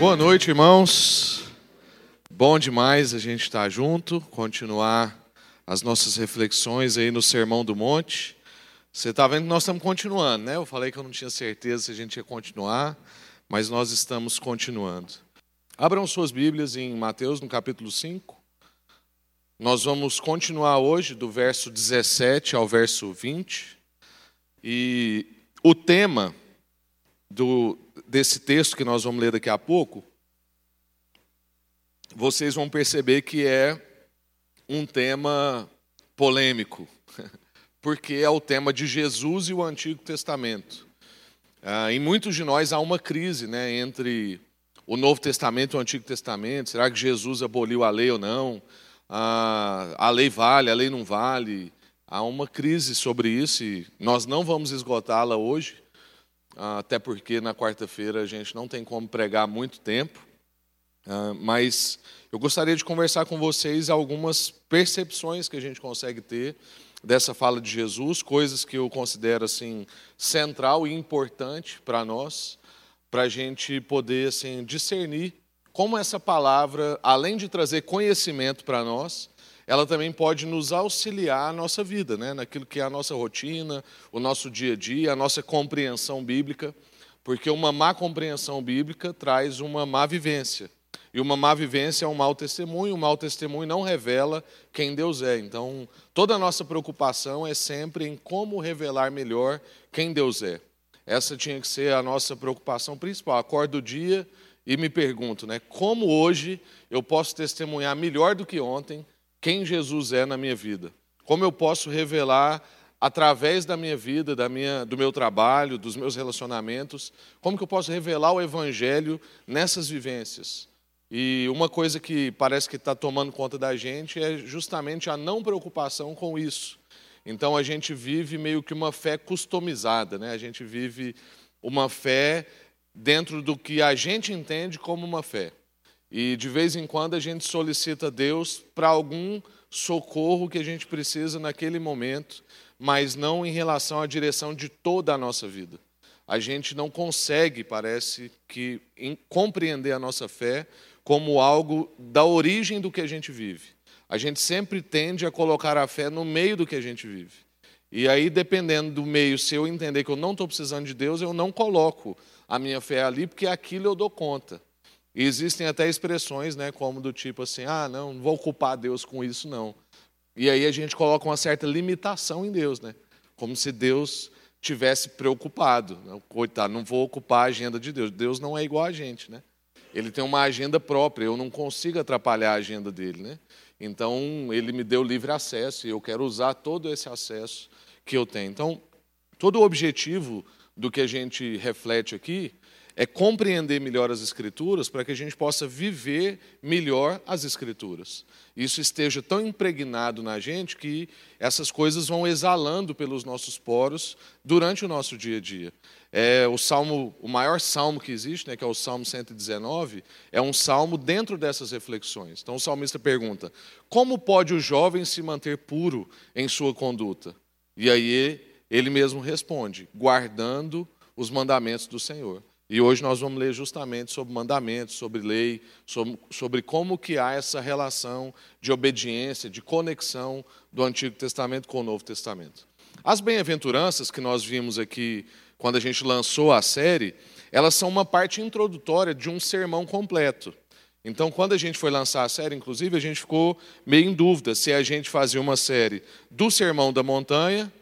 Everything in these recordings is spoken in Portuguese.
Boa noite, irmãos. Bom demais a gente estar junto, continuar as nossas reflexões aí no Sermão do Monte. Você está vendo que nós estamos continuando, né? Eu falei que eu não tinha certeza se a gente ia continuar, mas nós estamos continuando. Abram suas Bíblias em Mateus, no capítulo 5. Nós vamos continuar hoje do verso 17 ao verso 20. E o tema do, desse texto que nós vamos ler daqui a pouco, vocês vão perceber que é um tema polêmico, porque é o tema de Jesus e o Antigo Testamento. Ah, em muitos de nós há uma crise né, entre o Novo Testamento e o Antigo Testamento. Será que Jesus aboliu a lei ou não? Ah, a lei vale, a lei não vale. Há uma crise sobre isso e nós não vamos esgotá-la hoje, até porque na quarta-feira a gente não tem como pregar muito tempo, ah, mas eu gostaria de conversar com vocês algumas percepções que a gente consegue ter dessa fala de Jesus, coisas que eu considero assim central e importante para nós, para a gente poder assim discernir como essa palavra, além de trazer conhecimento para nós, ela também pode nos auxiliar a nossa vida, né? naquilo que é a nossa rotina, o nosso dia a dia, a nossa compreensão bíblica, porque uma má compreensão bíblica traz uma má vivência. E uma má vivência é um mau testemunho, um mau testemunho não revela quem Deus é. Então, toda a nossa preocupação é sempre em como revelar melhor quem Deus é. Essa tinha que ser a nossa preocupação principal. Acordo o dia e me pergunto, né, como hoje eu posso testemunhar melhor do que ontem quem Jesus é na minha vida. Como eu posso revelar através da minha vida, da minha, do meu trabalho, dos meus relacionamentos, como que eu posso revelar o Evangelho nessas vivências? E uma coisa que parece que está tomando conta da gente é justamente a não preocupação com isso. Então a gente vive meio que uma fé customizada, né? a gente vive uma fé dentro do que a gente entende como uma fé. E de vez em quando a gente solicita a Deus para algum socorro que a gente precisa naquele momento, mas não em relação à direção de toda a nossa vida. A gente não consegue, parece que, compreender a nossa fé como algo da origem do que a gente vive. A gente sempre tende a colocar a fé no meio do que a gente vive. E aí, dependendo do meio, se eu entender que eu não estou precisando de Deus, eu não coloco a minha fé ali, porque aquilo eu dou conta. E existem até expressões, né, como do tipo assim, ah, não, não vou culpar Deus com isso, não. E aí a gente coloca uma certa limitação em Deus, né? Como se Deus tivesse preocupado. Coitado, não vou ocupar a agenda de Deus. Deus não é igual a gente, né? Ele tem uma agenda própria, eu não consigo atrapalhar a agenda dele, né? Então, ele me deu livre acesso e eu quero usar todo esse acesso que eu tenho. Então, todo o objetivo do que a gente reflete aqui é compreender melhor as Escrituras para que a gente possa viver melhor as Escrituras. Isso esteja tão impregnado na gente que essas coisas vão exalando pelos nossos poros durante o nosso dia a dia. É o salmo, o maior salmo que existe, né, que é o Salmo 119, é um salmo dentro dessas reflexões. Então o salmista pergunta: como pode o jovem se manter puro em sua conduta? E aí ele mesmo responde: guardando os mandamentos do Senhor. E hoje nós vamos ler justamente sobre mandamentos, sobre lei, sobre, sobre, como que há essa relação de obediência, de conexão do Antigo Testamento com o Novo Testamento. As bem-aventuranças que nós vimos aqui quando a gente lançou a série, elas são uma parte introdutória de um sermão completo. Então, quando a gente foi lançar a série, inclusive, a gente ficou meio em dúvida se a gente fazia uma série do Sermão da Montanha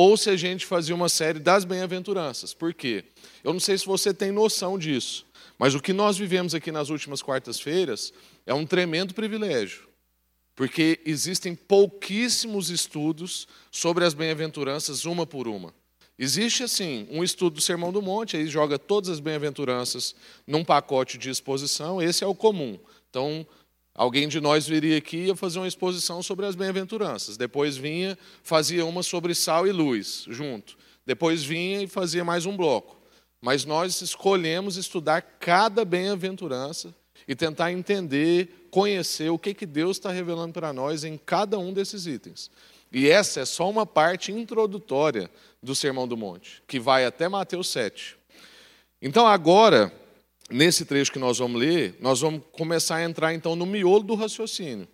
ou se a gente fazia uma série das bem-aventuranças. Por quê? Eu não sei se você tem noção disso, mas o que nós vivemos aqui nas últimas quartas-feiras é um tremendo privilégio. Porque existem pouquíssimos estudos sobre as bem-aventuranças, uma por uma. Existe, assim, um estudo do Sermão do Monte, aí joga todas as bem-aventuranças num pacote de exposição, esse é o comum. Então, Alguém de nós viria aqui e ia fazer uma exposição sobre as bem-aventuranças. Depois vinha, fazia uma sobre sal e luz, junto. Depois vinha e fazia mais um bloco. Mas nós escolhemos estudar cada bem-aventurança e tentar entender, conhecer o que, que Deus está revelando para nós em cada um desses itens. E essa é só uma parte introdutória do Sermão do Monte, que vai até Mateus 7. Então agora nesse trecho que nós vamos ler, nós vamos começar a entrar então no miolo do raciocínio.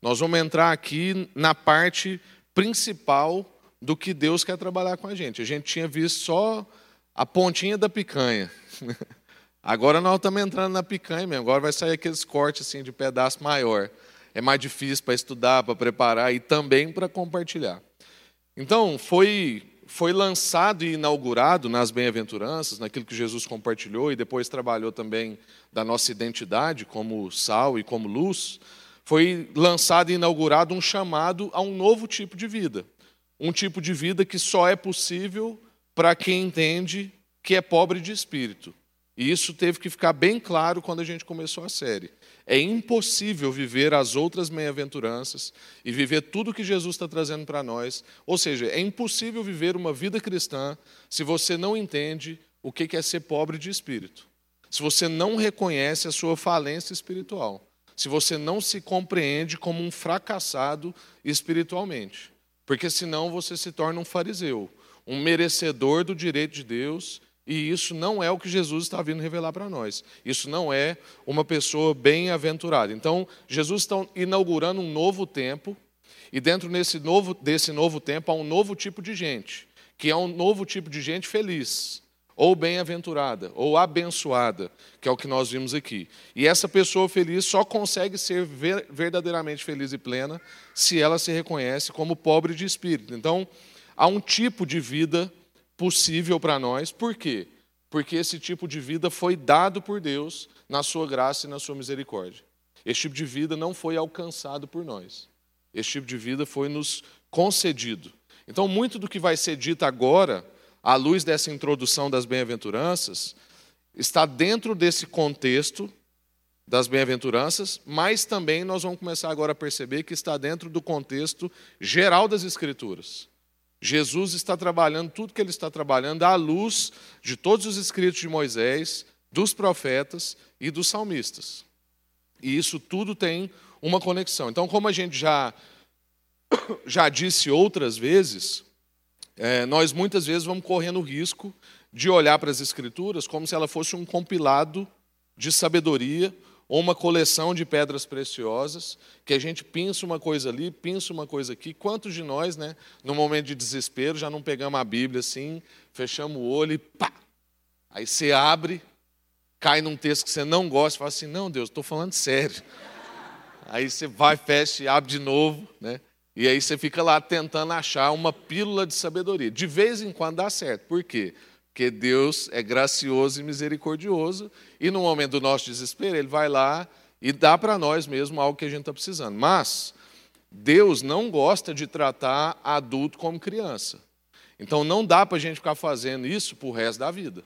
Nós vamos entrar aqui na parte principal do que Deus quer trabalhar com a gente. A gente tinha visto só a pontinha da picanha. Agora nós estamos entrando na picanha mesmo. Agora vai sair aqueles cortes assim de pedaço maior. É mais difícil para estudar, para preparar e também para compartilhar. Então, foi foi lançado e inaugurado nas bem-aventuranças, naquilo que Jesus compartilhou e depois trabalhou também da nossa identidade como sal e como luz, foi lançado e inaugurado um chamado a um novo tipo de vida. Um tipo de vida que só é possível para quem entende que é pobre de espírito. E isso teve que ficar bem claro quando a gente começou a série. É impossível viver as outras bem-aventuranças e viver tudo que Jesus está trazendo para nós. Ou seja, é impossível viver uma vida cristã se você não entende o que é ser pobre de espírito. Se você não reconhece a sua falência espiritual. Se você não se compreende como um fracassado espiritualmente. Porque senão você se torna um fariseu, um merecedor do direito de Deus e isso não é o que Jesus está vindo revelar para nós. Isso não é uma pessoa bem-aventurada. Então, Jesus está inaugurando um novo tempo, e dentro desse novo, desse novo tempo há um novo tipo de gente, que é um novo tipo de gente feliz, ou bem-aventurada, ou abençoada, que é o que nós vimos aqui. E essa pessoa feliz só consegue ser verdadeiramente feliz e plena se ela se reconhece como pobre de espírito. Então, há um tipo de vida possível para nós. Por quê? Porque esse tipo de vida foi dado por Deus na sua graça e na sua misericórdia. Esse tipo de vida não foi alcançado por nós. Esse tipo de vida foi nos concedido. Então, muito do que vai ser dito agora, à luz dessa introdução das bem-aventuranças, está dentro desse contexto das bem-aventuranças, mas também nós vamos começar agora a perceber que está dentro do contexto geral das Escrituras. Jesus está trabalhando tudo que ele está trabalhando à luz de todos os escritos de Moisés, dos profetas e dos salmistas. E isso tudo tem uma conexão. Então, como a gente já, já disse outras vezes, é, nós muitas vezes vamos correndo o risco de olhar para as Escrituras como se ela fosse um compilado de sabedoria ou uma coleção de pedras preciosas, que a gente pinça uma coisa ali, pinça uma coisa aqui. Quantos de nós, né, no momento de desespero, já não pegamos a Bíblia assim, fechamos o olho e pá! Aí você abre, cai num texto que você não gosta e fala assim: Não, Deus, estou falando sério. Aí você vai, fecha e abre de novo, né? E aí você fica lá tentando achar uma pílula de sabedoria. De vez em quando dá certo. Por quê? Porque Deus é gracioso e misericordioso, e no momento do nosso desespero, Ele vai lá e dá para nós mesmo algo que a gente está precisando. Mas Deus não gosta de tratar adulto como criança. Então não dá para a gente ficar fazendo isso para o resto da vida.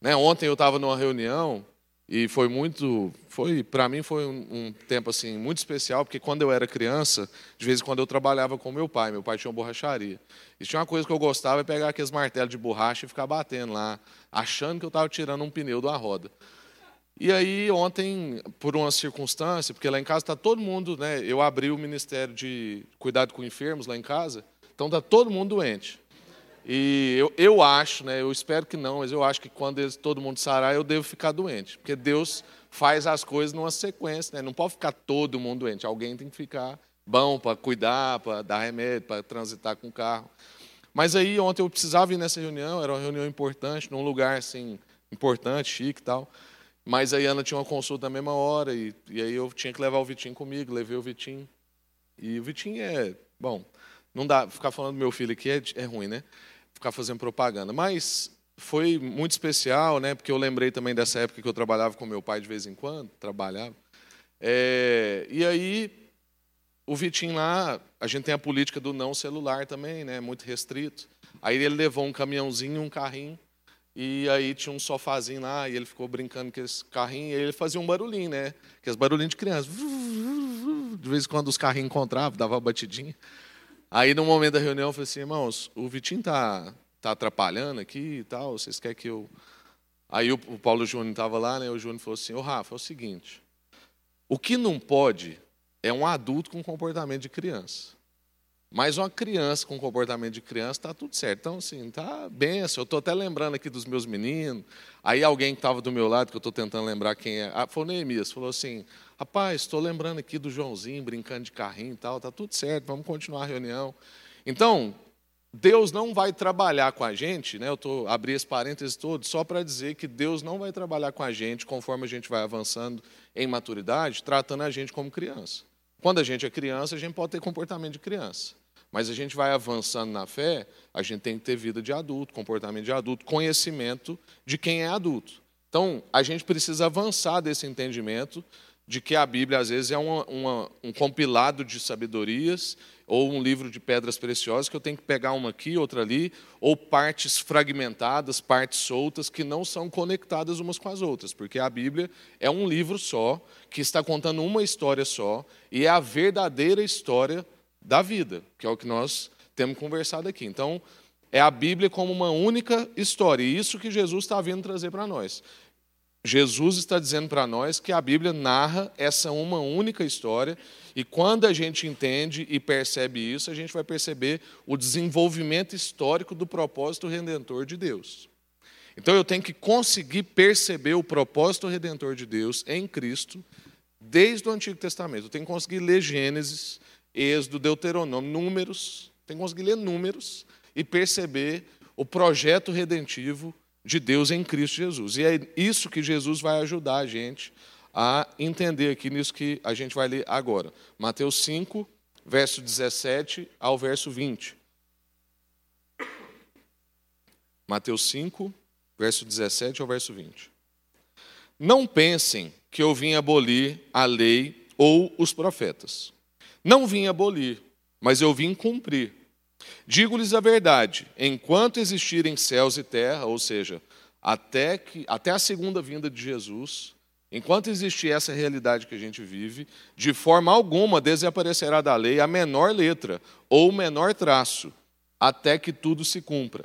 Né? Ontem eu estava numa reunião e foi muito, foi para mim foi um, um, tempo assim muito especial, porque quando eu era criança, de vez em quando eu trabalhava com meu pai. Meu pai tinha uma borracharia. E tinha uma coisa que eu gostava é pegar aqueles martelos de borracha e ficar batendo lá, achando que eu estava tirando um pneu da roda. E aí ontem, por uma circunstância, porque lá em casa está todo mundo, né? Eu abri o ministério de cuidado com enfermos lá em casa, então está todo mundo doente. E eu, eu acho, né, eu espero que não, mas eu acho que quando eles, todo mundo sarar, eu devo ficar doente. Porque Deus faz as coisas numa sequência, né? não pode ficar todo mundo doente. Alguém tem que ficar bom para cuidar, para dar remédio, para transitar com o carro. Mas aí ontem eu precisava ir nessa reunião, era uma reunião importante, num lugar assim, importante, chique e tal. Mas aí a Ana tinha uma consulta na mesma hora, e, e aí eu tinha que levar o Vitinho comigo, levei o Vitinho. E o Vitinho é, bom, não dá, ficar falando do meu filho aqui é, é ruim, né? Ficar fazendo propaganda. Mas foi muito especial, né? Porque eu lembrei também dessa época que eu trabalhava com meu pai de vez em quando, trabalhava. É, e aí o Vitinho lá, a gente tem a política do não celular também, né? Muito restrito. Aí ele levou um caminhãozinho, um carrinho, e aí tinha um sofazinho lá, e ele ficou brincando com esse carrinho, e ele fazia um barulhinho, né? Aqueles barulhinhos de criança. De vez em quando os carrinhos encontravam, dava batidinha. Aí, no momento da reunião, eu falei assim, irmãos, o Vitinho está tá atrapalhando aqui e tal, vocês querem que eu... Aí o, o Paulo Júnior estava lá, né? O Júnior falou assim, ô Rafa, é o seguinte, o que não pode é um adulto com comportamento de criança. Mas uma criança com comportamento de criança está tudo certo. Então, assim, tá benção. Eu estou até lembrando aqui dos meus meninos. Aí alguém que estava do meu lado, que eu estou tentando lembrar quem é, ah, foi o Neemias, falou assim: rapaz, estou lembrando aqui do Joãozinho brincando de carrinho e tal, está tudo certo, vamos continuar a reunião. Então, Deus não vai trabalhar com a gente, né? Eu estou abri esse parênteses todo só para dizer que Deus não vai trabalhar com a gente conforme a gente vai avançando em maturidade, tratando a gente como criança. Quando a gente é criança, a gente pode ter comportamento de criança. Mas a gente vai avançando na fé, a gente tem que ter vida de adulto, comportamento de adulto, conhecimento de quem é adulto. Então, a gente precisa avançar desse entendimento de que a Bíblia, às vezes, é uma, uma, um compilado de sabedorias ou um livro de pedras preciosas que eu tenho que pegar uma aqui, outra ali, ou partes fragmentadas, partes soltas, que não são conectadas umas com as outras, porque a Bíblia é um livro só, que está contando uma história só, e é a verdadeira história da vida, que é o que nós temos conversado aqui. Então, é a Bíblia como uma única história, e isso que Jesus está vindo trazer para nós. Jesus está dizendo para nós que a Bíblia narra essa uma única história, e quando a gente entende e percebe isso, a gente vai perceber o desenvolvimento histórico do propósito redentor de Deus. Então eu tenho que conseguir perceber o propósito redentor de Deus em Cristo desde o Antigo Testamento. Eu tenho que conseguir ler Gênesis, Êxodo, Deuteronômio, Números, tem que conseguir ler Números e perceber o projeto redentivo de Deus em Cristo Jesus. E é isso que Jesus vai ajudar a gente a entender aqui nisso que a gente vai ler agora. Mateus 5, verso 17 ao verso 20. Mateus 5, verso 17 ao verso 20. Não pensem que eu vim abolir a lei ou os profetas. Não vim abolir, mas eu vim cumprir. Digo-lhes a verdade: enquanto existirem céus e terra, ou seja, até, que, até a segunda vinda de Jesus, enquanto existir essa realidade que a gente vive, de forma alguma desaparecerá da lei a menor letra ou o menor traço, até que tudo se cumpra.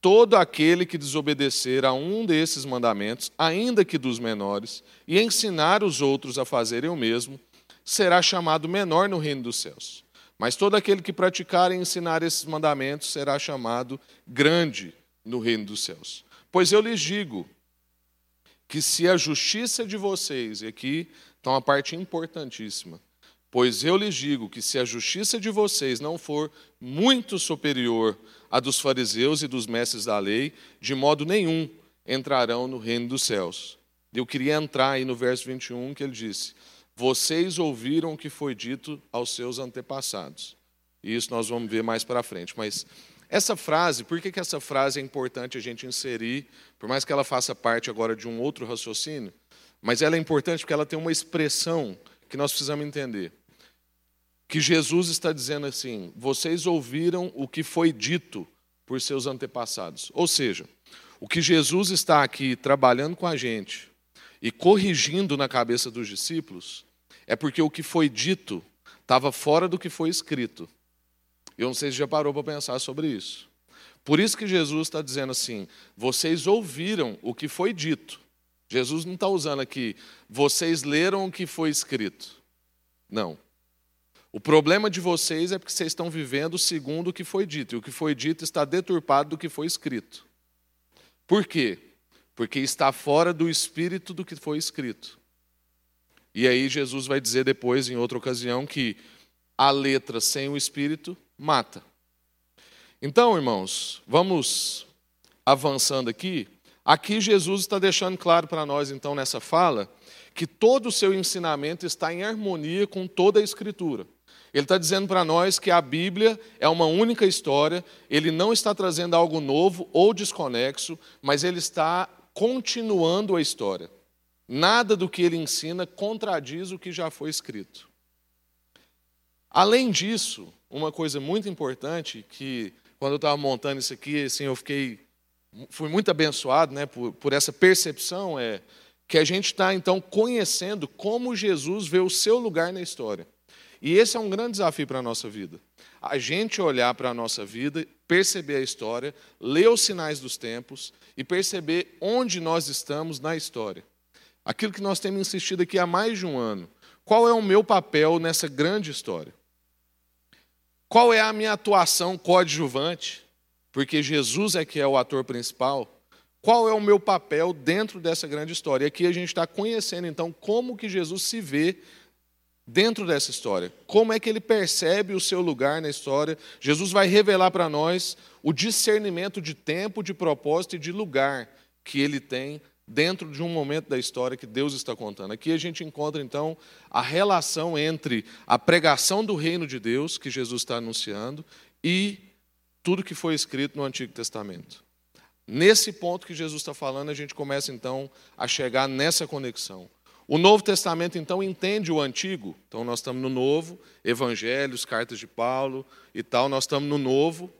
Todo aquele que desobedecer a um desses mandamentos, ainda que dos menores, e ensinar os outros a fazerem o mesmo, será chamado menor no reino dos céus. Mas todo aquele que praticar e ensinar esses mandamentos será chamado grande no reino dos céus. Pois eu lhes digo que se a justiça de vocês, e aqui está uma parte importantíssima, pois eu lhes digo que se a justiça de vocês não for muito superior à dos fariseus e dos mestres da lei, de modo nenhum entrarão no reino dos céus. Eu queria entrar aí no verso 21 que ele disse: vocês ouviram o que foi dito aos seus antepassados. E isso nós vamos ver mais para frente. Mas essa frase, por que, que essa frase é importante a gente inserir, por mais que ela faça parte agora de um outro raciocínio, mas ela é importante porque ela tem uma expressão que nós precisamos entender. Que Jesus está dizendo assim: vocês ouviram o que foi dito por seus antepassados. Ou seja, o que Jesus está aqui trabalhando com a gente, e corrigindo na cabeça dos discípulos, é porque o que foi dito estava fora do que foi escrito. Eu não sei se já parou para pensar sobre isso. Por isso que Jesus está dizendo assim: vocês ouviram o que foi dito. Jesus não está usando aqui, vocês leram o que foi escrito. Não. O problema de vocês é porque vocês estão vivendo segundo o que foi dito, e o que foi dito está deturpado do que foi escrito. Por quê? Porque está fora do espírito do que foi escrito. E aí Jesus vai dizer depois, em outra ocasião, que a letra sem o espírito mata. Então, irmãos, vamos avançando aqui. Aqui Jesus está deixando claro para nós, então, nessa fala, que todo o seu ensinamento está em harmonia com toda a Escritura. Ele está dizendo para nós que a Bíblia é uma única história, ele não está trazendo algo novo ou desconexo, mas ele está continuando a história. Nada do que ele ensina contradiz o que já foi escrito. Além disso, uma coisa muito importante que quando eu estava montando isso aqui, assim, eu fiquei fui muito abençoado, né, por, por essa percepção é que a gente está então conhecendo como Jesus vê o seu lugar na história. E esse é um grande desafio para a nossa vida. A gente olhar para a nossa vida, perceber a história, ler os sinais dos tempos e perceber onde nós estamos na história. Aquilo que nós temos insistido aqui há mais de um ano. Qual é o meu papel nessa grande história? Qual é a minha atuação coadjuvante? Porque Jesus é que é o ator principal. Qual é o meu papel dentro dessa grande história? E aqui a gente está conhecendo então como que Jesus se vê dentro dessa história. Como é que ele percebe o seu lugar na história? Jesus vai revelar para nós o discernimento de tempo, de propósito e de lugar que ele tem dentro de um momento da história que Deus está contando. Aqui a gente encontra então a relação entre a pregação do reino de Deus que Jesus está anunciando e tudo que foi escrito no Antigo Testamento. Nesse ponto que Jesus está falando, a gente começa então a chegar nessa conexão. O Novo Testamento, então, entende o Antigo. Então, nós estamos no Novo, Evangelhos, cartas de Paulo e tal, nós estamos no Novo,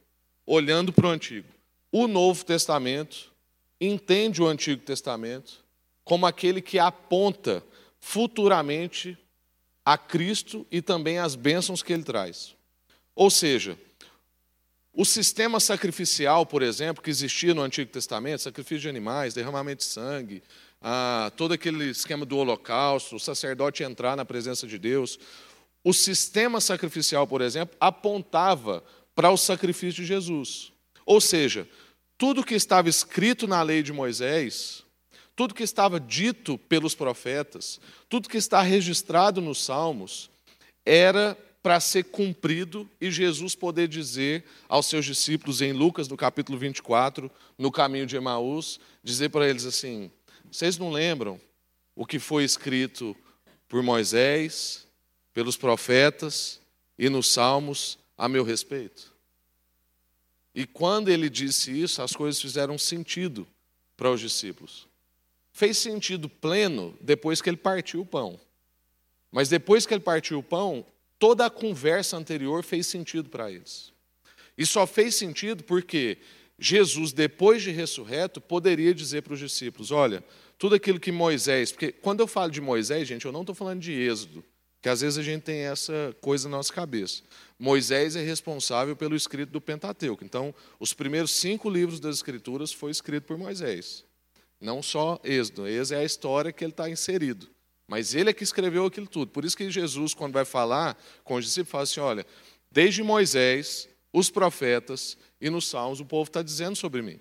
olhando para o Antigo. O Novo Testamento entende o Antigo Testamento como aquele que aponta futuramente a Cristo e também as bênçãos que ele traz. Ou seja, o sistema sacrificial, por exemplo, que existia no Antigo Testamento, sacrifício de animais, derramamento de sangue, ah, todo aquele esquema do holocausto, o sacerdote entrar na presença de Deus, o sistema sacrificial, por exemplo, apontava para o sacrifício de Jesus. Ou seja, tudo que estava escrito na lei de Moisés, tudo que estava dito pelos profetas, tudo que está registrado nos Salmos, era para ser cumprido e Jesus poder dizer aos seus discípulos em Lucas, no capítulo 24, no caminho de Emaús, dizer para eles assim: vocês não lembram o que foi escrito por Moisés, pelos profetas e nos Salmos a meu respeito? E quando ele disse isso, as coisas fizeram sentido para os discípulos. Fez sentido pleno depois que ele partiu o pão. Mas depois que ele partiu o pão, toda a conversa anterior fez sentido para eles. E só fez sentido porque Jesus, depois de ressurreto, poderia dizer para os discípulos: olha, tudo aquilo que Moisés. Porque quando eu falo de Moisés, gente, eu não estou falando de Êxodo, que às vezes a gente tem essa coisa na nossa cabeça. Moisés é responsável pelo escrito do Pentateuco. Então, os primeiros cinco livros das Escrituras foi escrito por Moisés. Não só Êxodo. Êxodo é a história que ele está inserido. Mas ele é que escreveu aquilo tudo. Por isso que Jesus, quando vai falar com os discípulos, fala assim: olha, desde Moisés, os profetas e nos Salmos, o povo está dizendo sobre mim.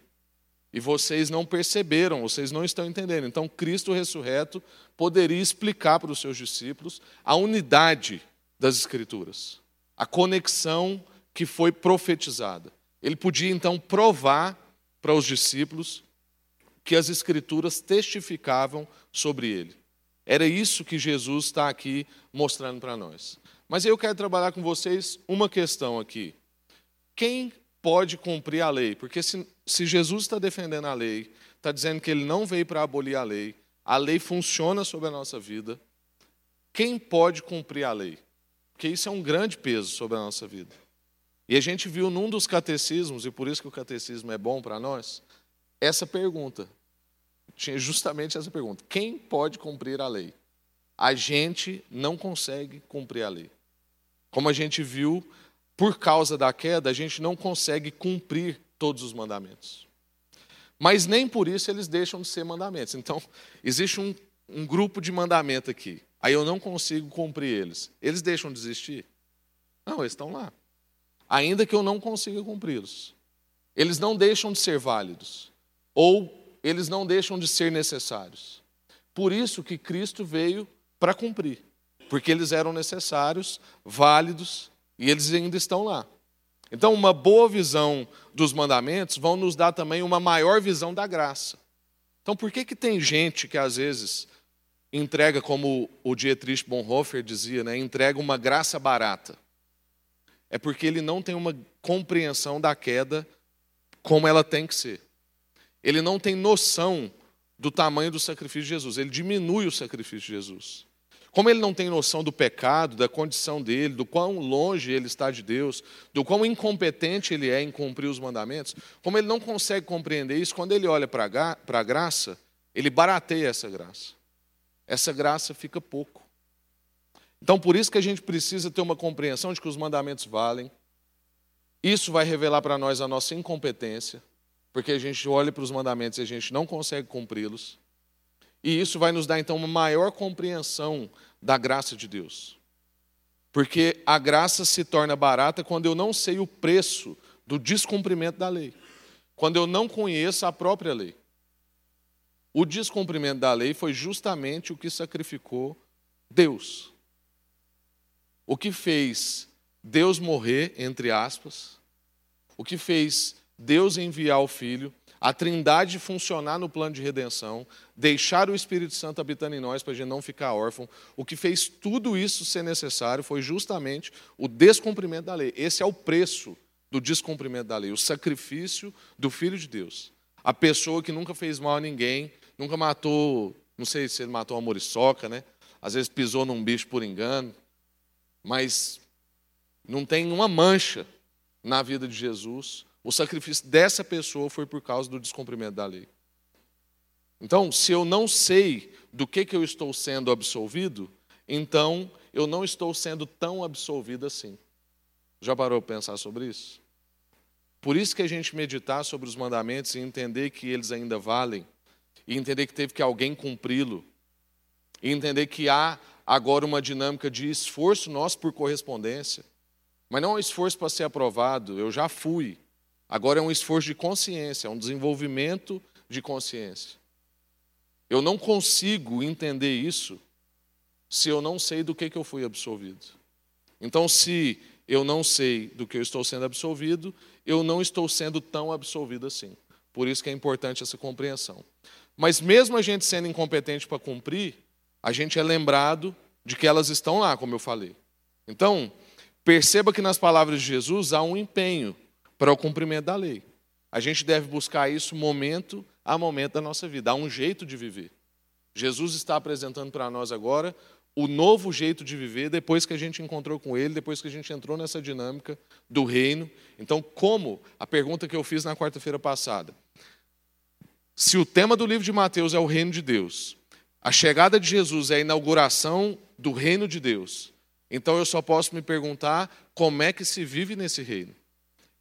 E vocês não perceberam, vocês não estão entendendo. Então, Cristo ressurreto poderia explicar para os seus discípulos a unidade das Escrituras, a conexão que foi profetizada. Ele podia então provar para os discípulos que as Escrituras testificavam sobre ele. Era isso que Jesus está aqui mostrando para nós. Mas eu quero trabalhar com vocês uma questão aqui. Quem pode cumprir a lei? Porque se, se Jesus está defendendo a lei, está dizendo que ele não veio para abolir a lei, a lei funciona sobre a nossa vida, quem pode cumprir a lei? Porque isso é um grande peso sobre a nossa vida. E a gente viu num dos catecismos, e por isso que o catecismo é bom para nós, essa pergunta tinha justamente essa pergunta: quem pode cumprir a lei? A gente não consegue cumprir a lei. Como a gente viu, por causa da queda, a gente não consegue cumprir todos os mandamentos. Mas nem por isso eles deixam de ser mandamentos. Então, existe um, um grupo de mandamento aqui. Aí eu não consigo cumprir eles. Eles deixam de existir? Não, eles estão lá. Ainda que eu não consiga cumpri-los. Eles não deixam de ser válidos. Ou eles não deixam de ser necessários. Por isso que Cristo veio para cumprir, porque eles eram necessários, válidos e eles ainda estão lá. Então, uma boa visão dos mandamentos vão nos dar também uma maior visão da graça. Então, por que, que tem gente que às vezes entrega, como o Dietrich Bonhoeffer dizia, né, entrega uma graça barata? É porque ele não tem uma compreensão da queda como ela tem que ser ele não tem noção do tamanho do sacrifício de Jesus, ele diminui o sacrifício de Jesus. Como ele não tem noção do pecado, da condição dele, do quão longe ele está de Deus, do quão incompetente ele é em cumprir os mandamentos, como ele não consegue compreender isso, quando ele olha para a graça, ele barateia essa graça. Essa graça fica pouco. Então, por isso que a gente precisa ter uma compreensão de que os mandamentos valem. Isso vai revelar para nós a nossa incompetência porque a gente olha para os mandamentos e a gente não consegue cumpri-los. E isso vai nos dar então uma maior compreensão da graça de Deus. Porque a graça se torna barata quando eu não sei o preço do descumprimento da lei, quando eu não conheço a própria lei. O descumprimento da lei foi justamente o que sacrificou Deus. O que fez Deus morrer, entre aspas, o que fez Deus enviar o Filho, a Trindade funcionar no plano de redenção, deixar o Espírito Santo habitando em nós para a gente não ficar órfão, o que fez tudo isso ser necessário foi justamente o descumprimento da lei. Esse é o preço do descumprimento da lei, o sacrifício do Filho de Deus. A pessoa que nunca fez mal a ninguém, nunca matou, não sei se ele matou uma moriçoca, né? Às vezes pisou num bicho por engano, mas não tem uma mancha na vida de Jesus. O sacrifício dessa pessoa foi por causa do descumprimento da lei. Então, se eu não sei do que, que eu estou sendo absolvido, então eu não estou sendo tão absolvido assim. Já parou para pensar sobre isso? Por isso que a gente meditar sobre os mandamentos e entender que eles ainda valem, e entender que teve que alguém cumpri-lo, e entender que há agora uma dinâmica de esforço nosso por correspondência, mas não é um esforço para ser aprovado, eu já fui. Agora é um esforço de consciência, é um desenvolvimento de consciência. Eu não consigo entender isso se eu não sei do que, que eu fui absolvido. Então, se eu não sei do que eu estou sendo absolvido, eu não estou sendo tão absolvido assim. Por isso que é importante essa compreensão. Mas mesmo a gente sendo incompetente para cumprir, a gente é lembrado de que elas estão lá, como eu falei. Então, Perceba que nas palavras de Jesus há um empenho para o cumprimento da lei. A gente deve buscar isso momento a momento da nossa vida. Há um jeito de viver. Jesus está apresentando para nós agora o novo jeito de viver depois que a gente encontrou com Ele, depois que a gente entrou nessa dinâmica do reino. Então, como? A pergunta que eu fiz na quarta-feira passada. Se o tema do livro de Mateus é o reino de Deus, a chegada de Jesus é a inauguração do reino de Deus, então eu só posso me perguntar como é que se vive nesse reino.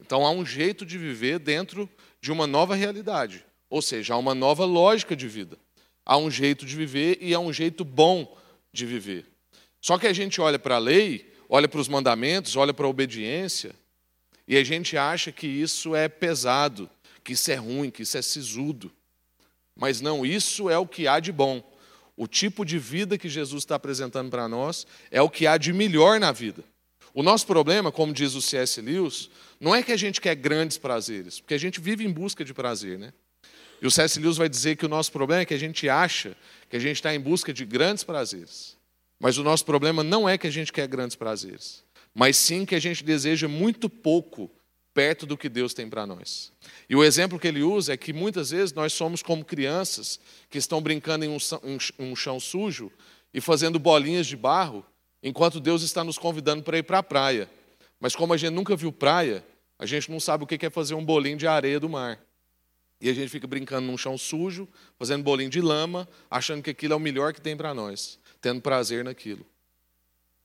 Então há um jeito de viver dentro de uma nova realidade, ou seja, há uma nova lógica de vida. Há um jeito de viver e há um jeito bom de viver. Só que a gente olha para a lei, olha para os mandamentos, olha para a obediência, e a gente acha que isso é pesado, que isso é ruim, que isso é sisudo. Mas não, isso é o que há de bom. O tipo de vida que Jesus está apresentando para nós é o que há de melhor na vida. O nosso problema, como diz o C.S. Lewis, não é que a gente quer grandes prazeres, porque a gente vive em busca de prazer, né? E o C.S. Lewis vai dizer que o nosso problema é que a gente acha que a gente está em busca de grandes prazeres. Mas o nosso problema não é que a gente quer grandes prazeres, mas sim que a gente deseja muito pouco perto do que Deus tem para nós. E o exemplo que ele usa é que muitas vezes nós somos como crianças que estão brincando em um, chão sujo e fazendo bolinhas de barro, enquanto Deus está nos convidando para ir para a praia. Mas como a gente nunca viu praia, a gente não sabe o que é fazer um bolinho de areia do mar. E a gente fica brincando num chão sujo, fazendo bolinho de lama, achando que aquilo é o melhor que tem para nós, tendo prazer naquilo.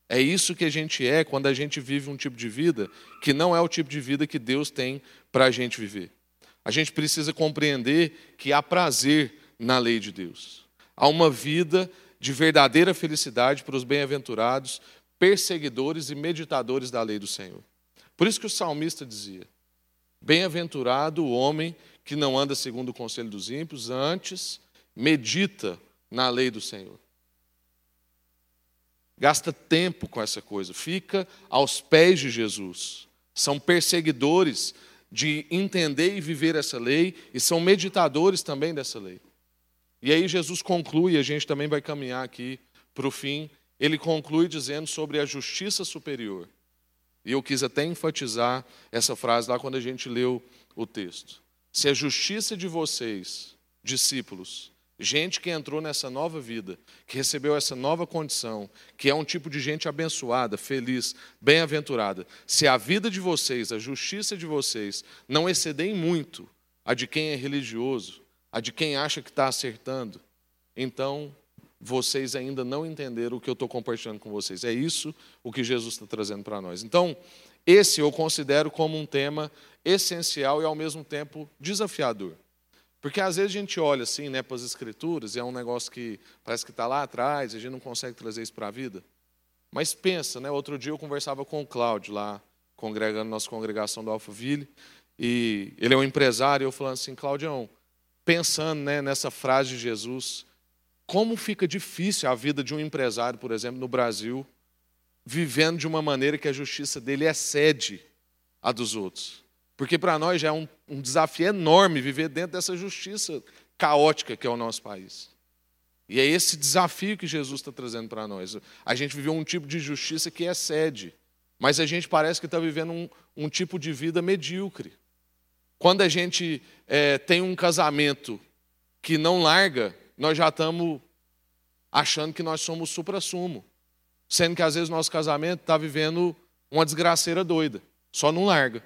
É isso que a gente é quando a gente vive um tipo de vida que não é o tipo de vida que Deus tem para a gente viver. A gente precisa compreender que há prazer na lei de Deus. Há uma vida de verdadeira felicidade para os bem-aventurados, perseguidores e meditadores da lei do Senhor. Por isso que o salmista dizia: Bem-aventurado o homem que não anda segundo o conselho dos ímpios, antes medita na lei do Senhor. Gasta tempo com essa coisa, fica aos pés de Jesus. São perseguidores de entender e viver essa lei e são meditadores também dessa lei. E aí Jesus conclui, a gente também vai caminhar aqui para o fim, ele conclui dizendo sobre a justiça superior. E eu quis até enfatizar essa frase lá quando a gente leu o texto. Se a justiça de vocês, discípulos, Gente que entrou nessa nova vida, que recebeu essa nova condição, que é um tipo de gente abençoada, feliz, bem-aventurada. Se a vida de vocês, a justiça de vocês, não excedem muito a de quem é religioso, a de quem acha que está acertando, então vocês ainda não entenderam o que eu estou compartilhando com vocês. É isso o que Jesus está trazendo para nós. Então, esse eu considero como um tema essencial e ao mesmo tempo desafiador. Porque às vezes a gente olha assim né, para as escrituras e é um negócio que parece que está lá atrás, e a gente não consegue trazer isso para a vida. Mas pensa, né? Outro dia eu conversava com o Cláudio lá, congregando nossa congregação do Alphaville, e ele é um empresário, e eu falando assim, Claudião, pensando né, nessa frase de Jesus, como fica difícil a vida de um empresário, por exemplo, no Brasil, vivendo de uma maneira que a justiça dele excede a dos outros. Porque para nós já é um, um, desafio enorme viver dentro dessa justiça caótica que é o nosso país. E é esse desafio que Jesus está trazendo para nós. A gente viveu um tipo de justiça que excede, mas a gente parece que está vivendo um, um, tipo de vida medíocre. Quando a gente é, tem um casamento que não larga, nós já estamos achando que nós somos supra-sumo. Sendo que às vezes nosso casamento está vivendo uma desgraceira doida, só não larga.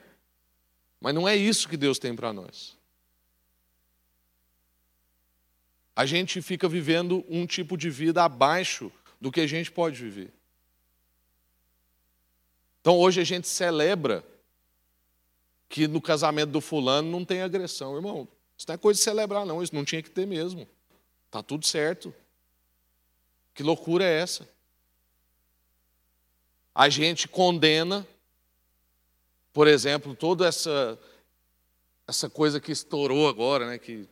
Mas não é isso que Deus tem para nós. A gente fica vivendo um tipo de vida abaixo do que a gente pode viver. Então hoje a gente celebra que no casamento do fulano não tem agressão. Irmão, isso não é coisa de celebrar, não. Isso não tinha que ter mesmo. Está tudo certo. Que loucura é essa? A gente condena, por exemplo, toda essa essa coisa que estourou agora, né, que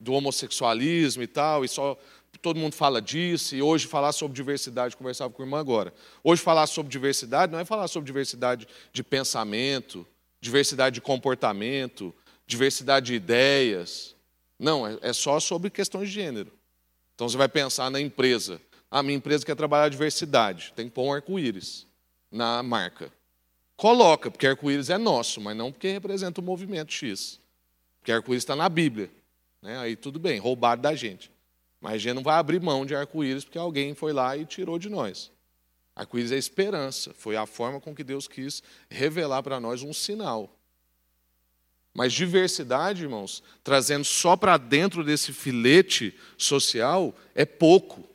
do homossexualismo e tal, e só todo mundo fala disso, e hoje falar sobre diversidade, conversava com a irmã agora. Hoje falar sobre diversidade não é falar sobre diversidade de pensamento, diversidade de comportamento, diversidade de ideias. Não, é, é só sobre questões de gênero. Então você vai pensar na empresa. A minha empresa quer trabalhar diversidade, tem que pôr um arco-íris na marca. Coloca, porque arco-íris é nosso, mas não porque representa o movimento X. Porque arco-íris está na Bíblia. Né? Aí tudo bem, roubado da gente. Mas a gente não vai abrir mão de arco-íris porque alguém foi lá e tirou de nós. Arco-íris é esperança, foi a forma com que Deus quis revelar para nós um sinal. Mas diversidade, irmãos, trazendo só para dentro desse filete social, é pouco.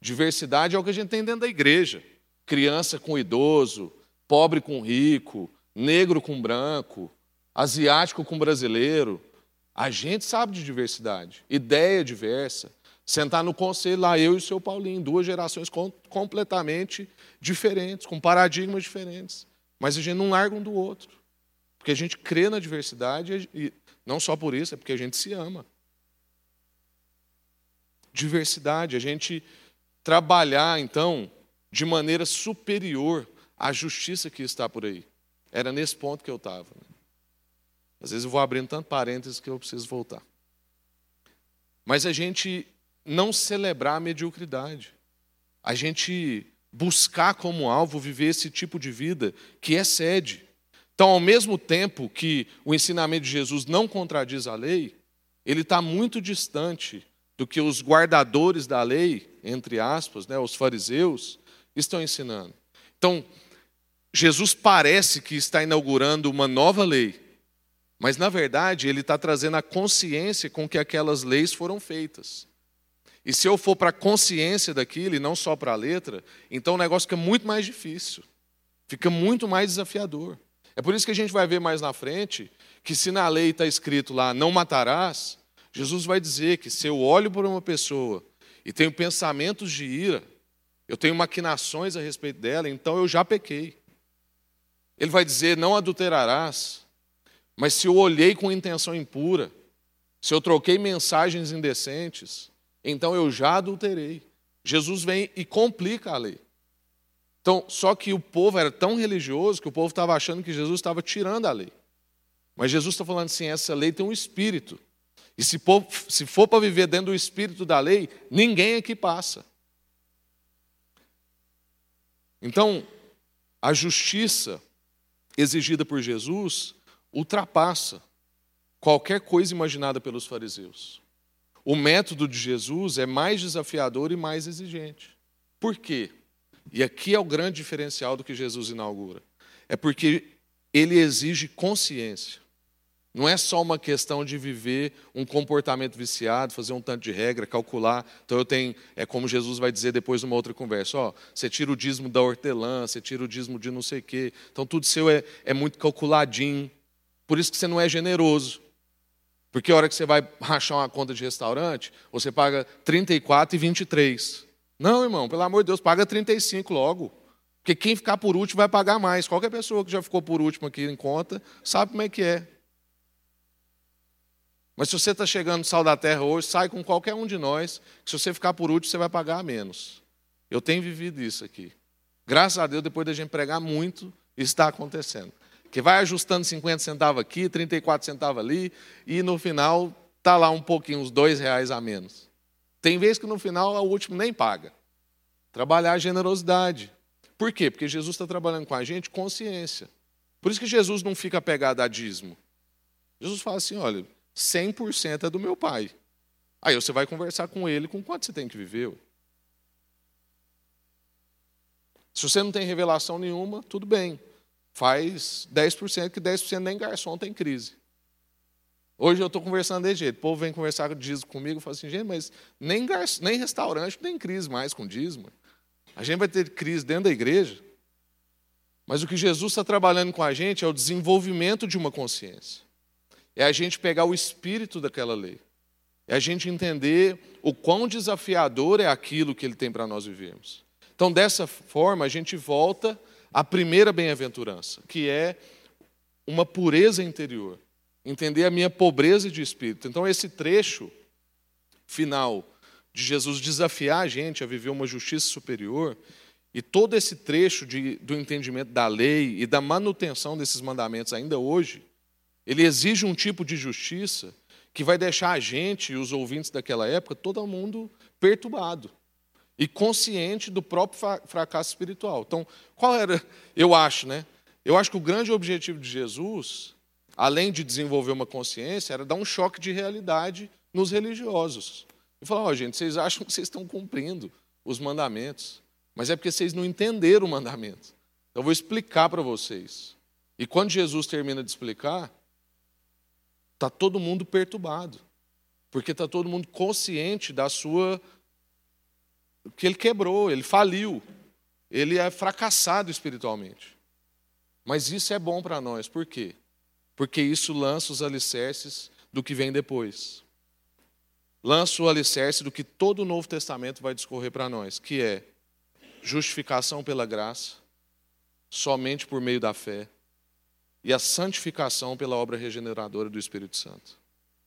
Diversidade é o que a gente tem dentro da igreja: criança com idoso, pobre com rico, negro com branco, asiático com brasileiro. A gente sabe de diversidade, ideia diversa. Sentar no conselho lá, eu e o seu Paulinho, duas gerações completamente diferentes, com paradigmas diferentes. Mas a gente não larga um do outro. Porque a gente crê na diversidade e não só por isso, é porque a gente se ama. Diversidade, a gente trabalhar então de maneira superior à justiça que está por aí. Era nesse ponto que eu estava. Né? Às vezes eu vou abrindo tanto parênteses que eu preciso voltar. Mas a gente não celebrar a mediocridade. A gente buscar como alvo viver esse tipo de vida que excede. Então, ao mesmo tempo que o ensinamento de Jesus não contradiz a lei, ele está muito distante do que os guardadores da lei, entre aspas, né, os fariseus, estão ensinando. Então, Jesus parece que está inaugurando uma nova lei, mas na verdade ele está trazendo a consciência com que aquelas leis foram feitas. E se eu for para a consciência daquilo e não só para a letra, então o negócio fica muito mais difícil, fica muito mais desafiador. É por isso que a gente vai ver mais na frente que se na lei está escrito lá, não matarás, Jesus vai dizer que se eu olho por uma pessoa e tenho pensamentos de ira, eu tenho maquinações a respeito dela, então eu já pequei. Ele vai dizer: não adulterarás, mas se eu olhei com intenção impura, se eu troquei mensagens indecentes, então eu já adulterei. Jesus vem e complica a lei. Então, só que o povo era tão religioso que o povo estava achando que Jesus estava tirando a lei. Mas Jesus está falando assim: essa lei tem um espírito. E se for, se for para viver dentro do espírito da lei, ninguém aqui passa. Então, a justiça exigida por Jesus ultrapassa qualquer coisa imaginada pelos fariseus. O método de Jesus é mais desafiador e mais exigente. Por quê? E aqui é o grande diferencial do que Jesus inaugura. É porque ele exige consciência. Não é só uma questão de viver um comportamento viciado, fazer um tanto de regra, calcular. Então eu tenho, é como Jesus vai dizer depois numa outra conversa, ó, você tira o dízimo da hortelã, você tira o dízimo de não sei o quê. Então tudo seu é, é muito calculadinho. Por isso que você não é generoso. Porque a hora que você vai rachar uma conta de restaurante, você paga 34 e 23. Não, irmão, pelo amor de Deus, paga 35 logo. Porque quem ficar por último vai pagar mais. Qualquer pessoa que já ficou por último aqui em conta sabe como é que é. Mas se você está chegando no sal da terra hoje, sai com qualquer um de nós. Se você ficar por último, você vai pagar menos. Eu tenho vivido isso aqui. Graças a Deus, depois da gente pregar muito, isso está acontecendo. Que vai ajustando 50 centavos aqui, 34 centavos ali, e no final está lá um pouquinho, uns dois reais a menos. Tem vezes que no final o último nem paga. Trabalhar a generosidade. Por quê? Porque Jesus está trabalhando com a gente consciência. Por isso que Jesus não fica apegado a dízimo. Jesus fala assim: olha, 100% é do meu pai. Aí você vai conversar com ele com quanto você tem que viver. Se você não tem revelação nenhuma, tudo bem. Faz 10%, que 10% nem garçom tem crise. Hoje eu estou conversando desse jeito. O povo vem conversar com dízimo comigo e fala assim, gente, mas nem, garçom, nem restaurante tem crise mais com dízimo. A gente vai ter crise dentro da igreja. Mas o que Jesus está trabalhando com a gente é o desenvolvimento de uma consciência. É a gente pegar o espírito daquela lei. É a gente entender o quão desafiador é aquilo que ele tem para nós vivermos. Então, dessa forma, a gente volta à primeira bem-aventurança, que é uma pureza interior. Entender a minha pobreza de espírito. Então, esse trecho final de Jesus desafiar a gente a viver uma justiça superior, e todo esse trecho de, do entendimento da lei e da manutenção desses mandamentos ainda hoje, ele exige um tipo de justiça que vai deixar a gente e os ouvintes daquela época, todo mundo perturbado e consciente do próprio fracasso espiritual. Então, qual era, eu acho, né? Eu acho que o grande objetivo de Jesus, além de desenvolver uma consciência, era dar um choque de realidade nos religiosos. E falar, ó, oh, gente, vocês acham que vocês estão cumprindo os mandamentos, mas é porque vocês não entenderam o mandamento. Então, eu vou explicar para vocês. E quando Jesus termina de explicar, está todo mundo perturbado, porque está todo mundo consciente da sua. Que ele quebrou, ele faliu, ele é fracassado espiritualmente. Mas isso é bom para nós, por quê? Porque isso lança os alicerces do que vem depois lança o alicerce do que todo o Novo Testamento vai discorrer para nós, que é justificação pela graça, somente por meio da fé, e a santificação pela obra regeneradora do Espírito Santo.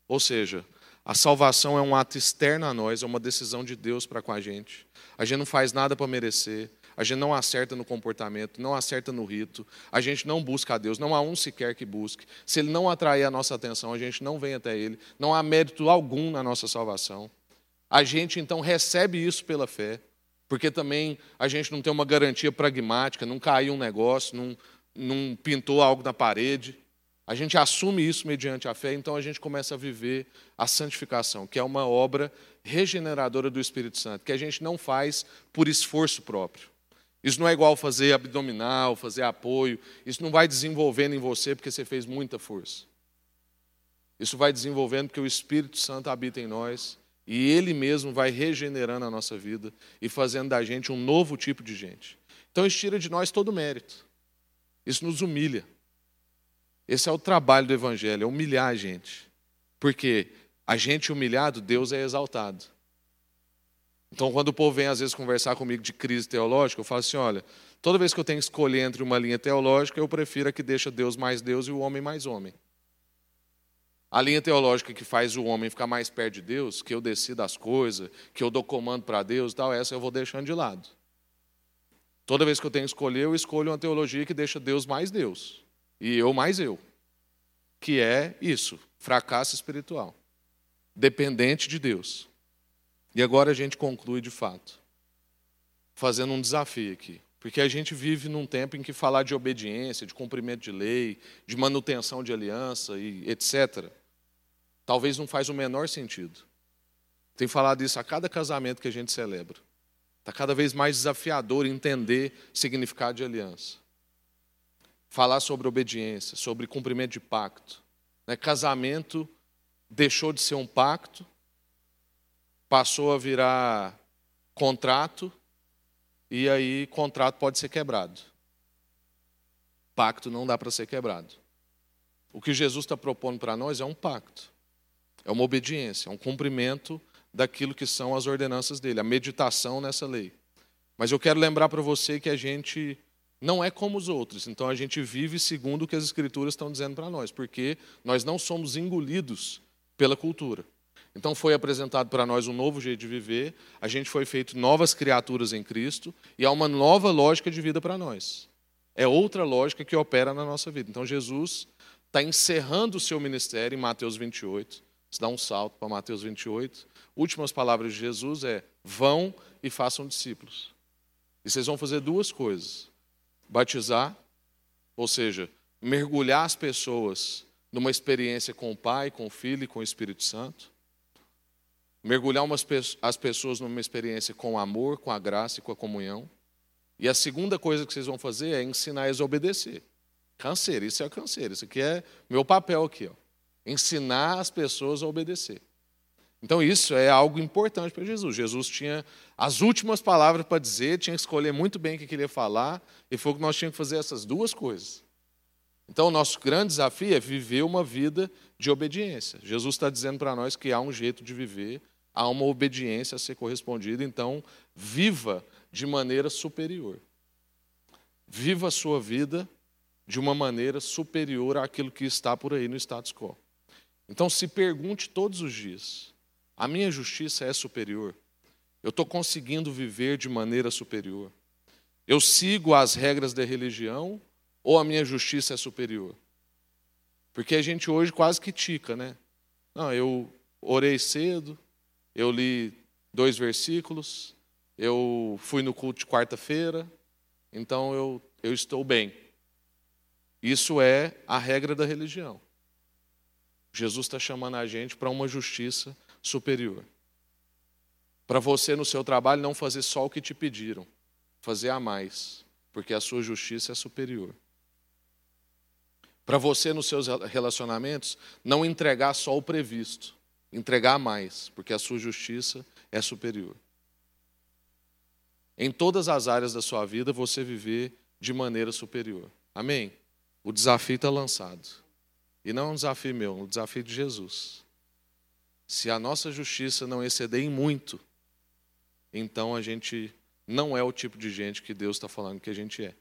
Ou seja, a salvação é um ato externo a nós, é uma decisão de Deus para com a gente. A gente não faz nada para merecer, a gente não acerta no comportamento, não acerta no rito, a gente não busca a Deus, não há um sequer que busque. Se Ele não atrair a nossa atenção, a gente não vem até Ele, não há mérito algum na nossa salvação. A gente então recebe isso pela fé, porque também a gente não tem uma garantia pragmática, não caiu um negócio, não, não pintou algo na parede. A gente assume isso mediante a fé, então a gente começa a viver a santificação, que é uma obra regeneradora do Espírito Santo, que a gente não faz por esforço próprio. Isso não é igual fazer abdominal, fazer apoio. Isso não vai desenvolvendo em você porque você fez muita força. Isso vai desenvolvendo porque o Espírito Santo habita em nós e Ele mesmo vai regenerando a nossa vida e fazendo da gente um novo tipo de gente. Então, isso tira de nós todo o mérito. Isso nos humilha. Esse é o trabalho do Evangelho, é humilhar a gente. Porque a gente humilhado, Deus é exaltado. Então, quando o povo vem às vezes conversar comigo de crise teológica, eu falo assim: olha, toda vez que eu tenho que escolher entre uma linha teológica, eu prefiro a que deixa Deus mais Deus e o homem mais homem. A linha teológica que faz o homem ficar mais perto de Deus, que eu decido as coisas, que eu dou comando para Deus e tal, essa eu vou deixando de lado. Toda vez que eu tenho que escolher, eu escolho uma teologia que deixa Deus mais Deus e eu mais eu. Que é isso, fracasso espiritual. Dependente de Deus. E agora a gente conclui de fato, fazendo um desafio aqui. Porque a gente vive num tempo em que falar de obediência, de cumprimento de lei, de manutenção de aliança e etc., talvez não faz o menor sentido. Tem falado isso a cada casamento que a gente celebra. Está cada vez mais desafiador entender significado de aliança. Falar sobre obediência, sobre cumprimento de pacto. Né? Casamento deixou de ser um pacto passou a virar contrato, e aí contrato pode ser quebrado. Pacto não dá para ser quebrado. O que Jesus está propondo para nós é um pacto, é uma obediência, é um cumprimento daquilo que são as ordenanças dele, a meditação nessa lei. Mas eu quero lembrar para você que a gente não é como os outros, então a gente vive segundo o que as Escrituras estão dizendo para nós, porque nós não somos engolidos pela cultura. Então foi apresentado para nós um novo jeito de viver, a gente foi feito novas criaturas em Cristo e há uma nova lógica de vida para nós. É outra lógica que opera na nossa vida. Então Jesus está encerrando o seu ministério em Mateus 28. Você dá um salto para Mateus 28. Últimas palavras de Jesus é: vão e façam discípulos. E vocês vão fazer duas coisas: batizar, ou seja, mergulhar as pessoas numa experiência com o Pai, com o Filho e com o Espírito Santo. Mergulhar umas, as pessoas numa experiência com o amor, com a graça e com a comunhão. E a segunda coisa que vocês vão fazer é ensinar eles a obedecer. Canseiro, isso é canseiro. Isso aqui é meu papel aqui. Ó. Ensinar as pessoas a obedecer. Então isso é algo importante para Jesus. Jesus tinha as últimas palavras para dizer, tinha que escolher muito bem o que queria falar, e foi que nós tínhamos que fazer essas duas coisas. Então o nosso grande desafio é viver uma vida de obediência. Jesus está dizendo para nós que há um jeito de viver, há uma obediência a ser correspondida, então viva de maneira superior. Viva a sua vida de uma maneira superior àquilo que está por aí no status quo. Então se pergunte todos os dias: a minha justiça é superior? Eu estou conseguindo viver de maneira superior? Eu sigo as regras da religião ou a minha justiça é superior? Porque a gente hoje quase que tica, né? Não, eu orei cedo, eu li dois versículos, eu fui no culto de quarta-feira, então eu, eu estou bem. Isso é a regra da religião. Jesus está chamando a gente para uma justiça superior. Para você no seu trabalho não fazer só o que te pediram, fazer a mais, porque a sua justiça é superior. Para você nos seus relacionamentos não entregar só o previsto, entregar mais, porque a sua justiça é superior em todas as áreas da sua vida, você viver de maneira superior. Amém? O desafio está lançado. E não é um desafio meu, é um desafio de Jesus. Se a nossa justiça não exceder em muito, então a gente não é o tipo de gente que Deus está falando que a gente é.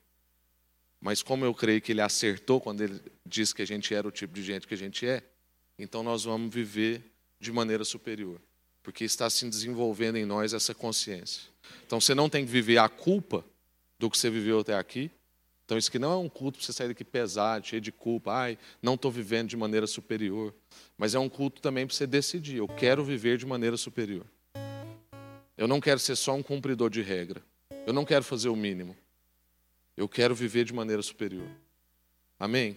Mas como eu creio que Ele acertou quando Ele disse que a gente era o tipo de gente que a gente é, então nós vamos viver de maneira superior porque está se desenvolvendo em nós essa consciência. Então você não tem que viver a culpa do que você viveu até aqui. Então isso aqui não é um culto para você sair daqui pesado, cheio de culpa. Ai, não estou vivendo de maneira superior. Mas é um culto também para você decidir. Eu quero viver de maneira superior. Eu não quero ser só um cumpridor de regra. Eu não quero fazer o mínimo. Eu quero viver de maneira superior. Amém?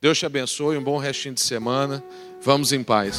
Deus te abençoe, um bom restinho de semana. Vamos em paz.